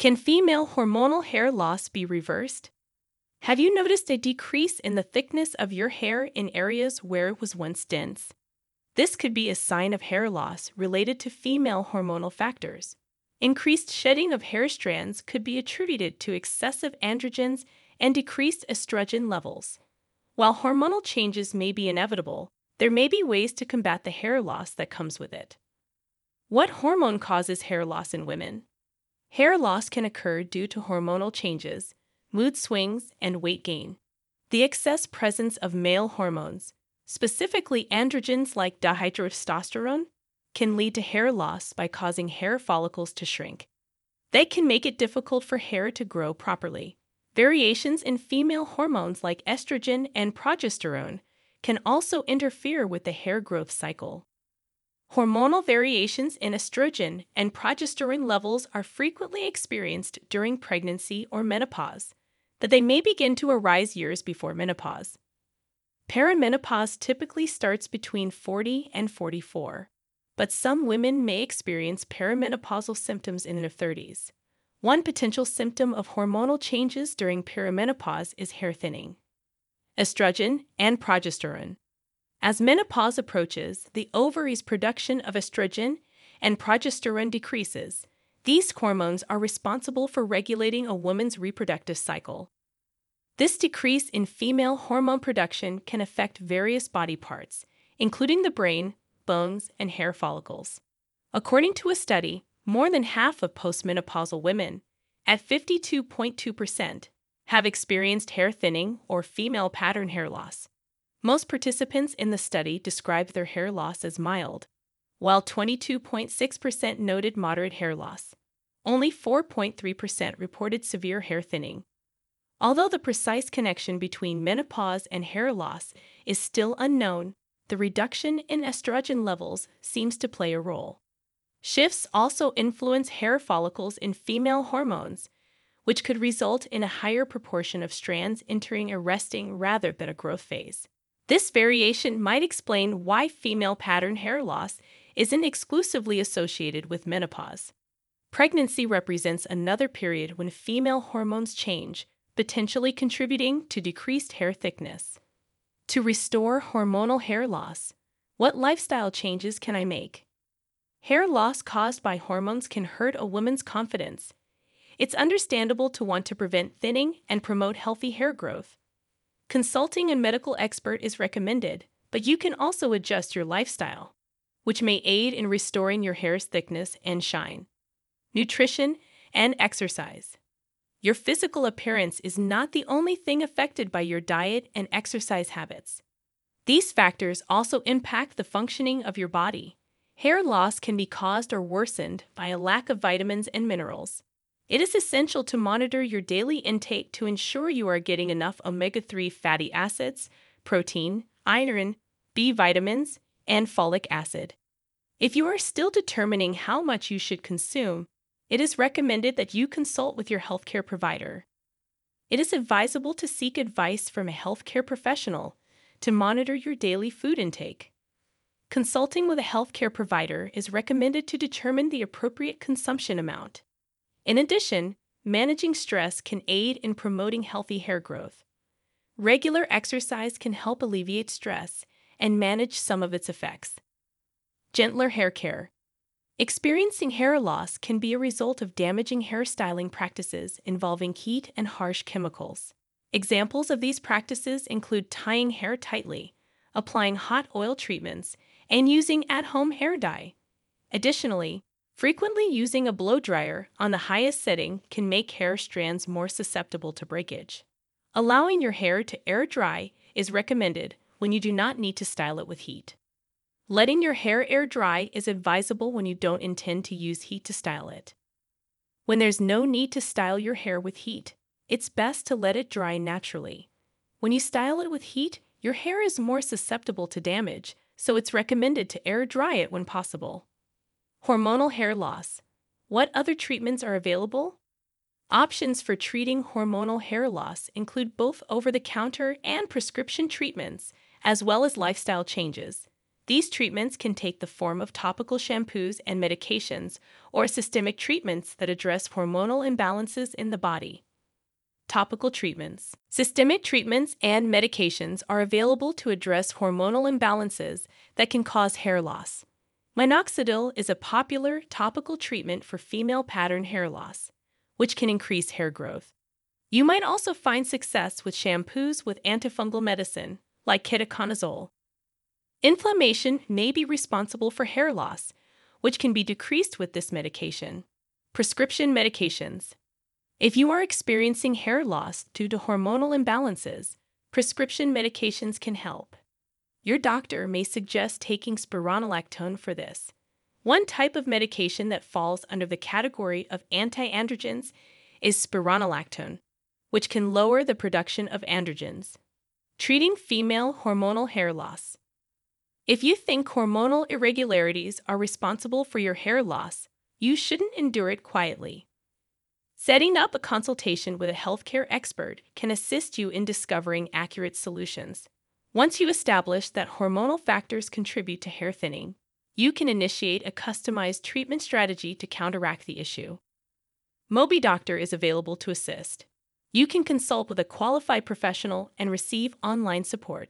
Can female hormonal hair loss be reversed? Have you noticed a decrease in the thickness of your hair in areas where it was once dense? This could be a sign of hair loss related to female hormonal factors. Increased shedding of hair strands could be attributed to excessive androgens and decreased estrogen levels. While hormonal changes may be inevitable, there may be ways to combat the hair loss that comes with it. What hormone causes hair loss in women? Hair loss can occur due to hormonal changes, mood swings, and weight gain. The excess presence of male hormones, specifically androgens like dihydrotestosterone, can lead to hair loss by causing hair follicles to shrink. They can make it difficult for hair to grow properly. Variations in female hormones like estrogen and progesterone can also interfere with the hair growth cycle. Hormonal variations in estrogen and progesterone levels are frequently experienced during pregnancy or menopause, that they may begin to arise years before menopause. Perimenopause typically starts between 40 and 44, but some women may experience perimenopausal symptoms in their 30s. One potential symptom of hormonal changes during perimenopause is hair thinning. Estrogen and progesterone. As menopause approaches, the ovary's production of estrogen and progesterone decreases. These hormones are responsible for regulating a woman's reproductive cycle. This decrease in female hormone production can affect various body parts, including the brain, bones, and hair follicles. According to a study, more than half of postmenopausal women, at 52.2%, have experienced hair thinning or female pattern hair loss. Most participants in the study described their hair loss as mild, while 22.6% noted moderate hair loss. Only 4.3% reported severe hair thinning. Although the precise connection between menopause and hair loss is still unknown, the reduction in estrogen levels seems to play a role. Shifts also influence hair follicles in female hormones, which could result in a higher proportion of strands entering a resting rather than a growth phase. This variation might explain why female pattern hair loss isn't exclusively associated with menopause. Pregnancy represents another period when female hormones change, potentially contributing to decreased hair thickness. To restore hormonal hair loss, what lifestyle changes can I make? Hair loss caused by hormones can hurt a woman's confidence. It's understandable to want to prevent thinning and promote healthy hair growth. Consulting a medical expert is recommended, but you can also adjust your lifestyle, which may aid in restoring your hair's thickness and shine. Nutrition and exercise. Your physical appearance is not the only thing affected by your diet and exercise habits. These factors also impact the functioning of your body. Hair loss can be caused or worsened by a lack of vitamins and minerals. It is essential to monitor your daily intake to ensure you are getting enough omega 3 fatty acids, protein, iron, B vitamins, and folic acid. If you are still determining how much you should consume, it is recommended that you consult with your healthcare provider. It is advisable to seek advice from a healthcare professional to monitor your daily food intake. Consulting with a healthcare provider is recommended to determine the appropriate consumption amount. In addition, managing stress can aid in promoting healthy hair growth. Regular exercise can help alleviate stress and manage some of its effects. Gentler hair care. Experiencing hair loss can be a result of damaging hairstyling practices involving heat and harsh chemicals. Examples of these practices include tying hair tightly, applying hot oil treatments, and using at home hair dye. Additionally, frequently using a blow dryer on the highest setting can make hair strands more susceptible to breakage. Allowing your hair to air dry is recommended when you do not need to style it with heat. Letting your hair air dry is advisable when you don't intend to use heat to style it. When there's no need to style your hair with heat, it's best to let it dry naturally. When you style it with heat, your hair is more susceptible to damage, so it's recommended to air dry it when possible. Hormonal hair loss. What other treatments are available? Options for treating hormonal hair loss include both over the counter and prescription treatments, as well as lifestyle changes. These treatments can take the form of topical shampoos and medications or systemic treatments that address hormonal imbalances in the body. Topical treatments. Systemic treatments and medications are available to address hormonal imbalances that can cause hair loss. Minoxidil is a popular topical treatment for female pattern hair loss, which can increase hair growth. You might also find success with shampoos with antifungal medicine, like ketoconazole. Inflammation may be responsible for hair loss, which can be decreased with this medication. Prescription medications. If you are experiencing hair loss due to hormonal imbalances, prescription medications can help. Your doctor may suggest taking spironolactone for this. One type of medication that falls under the category of antiandrogens is spironolactone, which can lower the production of androgens. Treating female hormonal hair loss. If you think hormonal irregularities are responsible for your hair loss, you shouldn't endure it quietly. Setting up a consultation with a healthcare expert can assist you in discovering accurate solutions. Once you establish that hormonal factors contribute to hair thinning, you can initiate a customized treatment strategy to counteract the issue. MobiDoctor is available to assist. You can consult with a qualified professional and receive online support.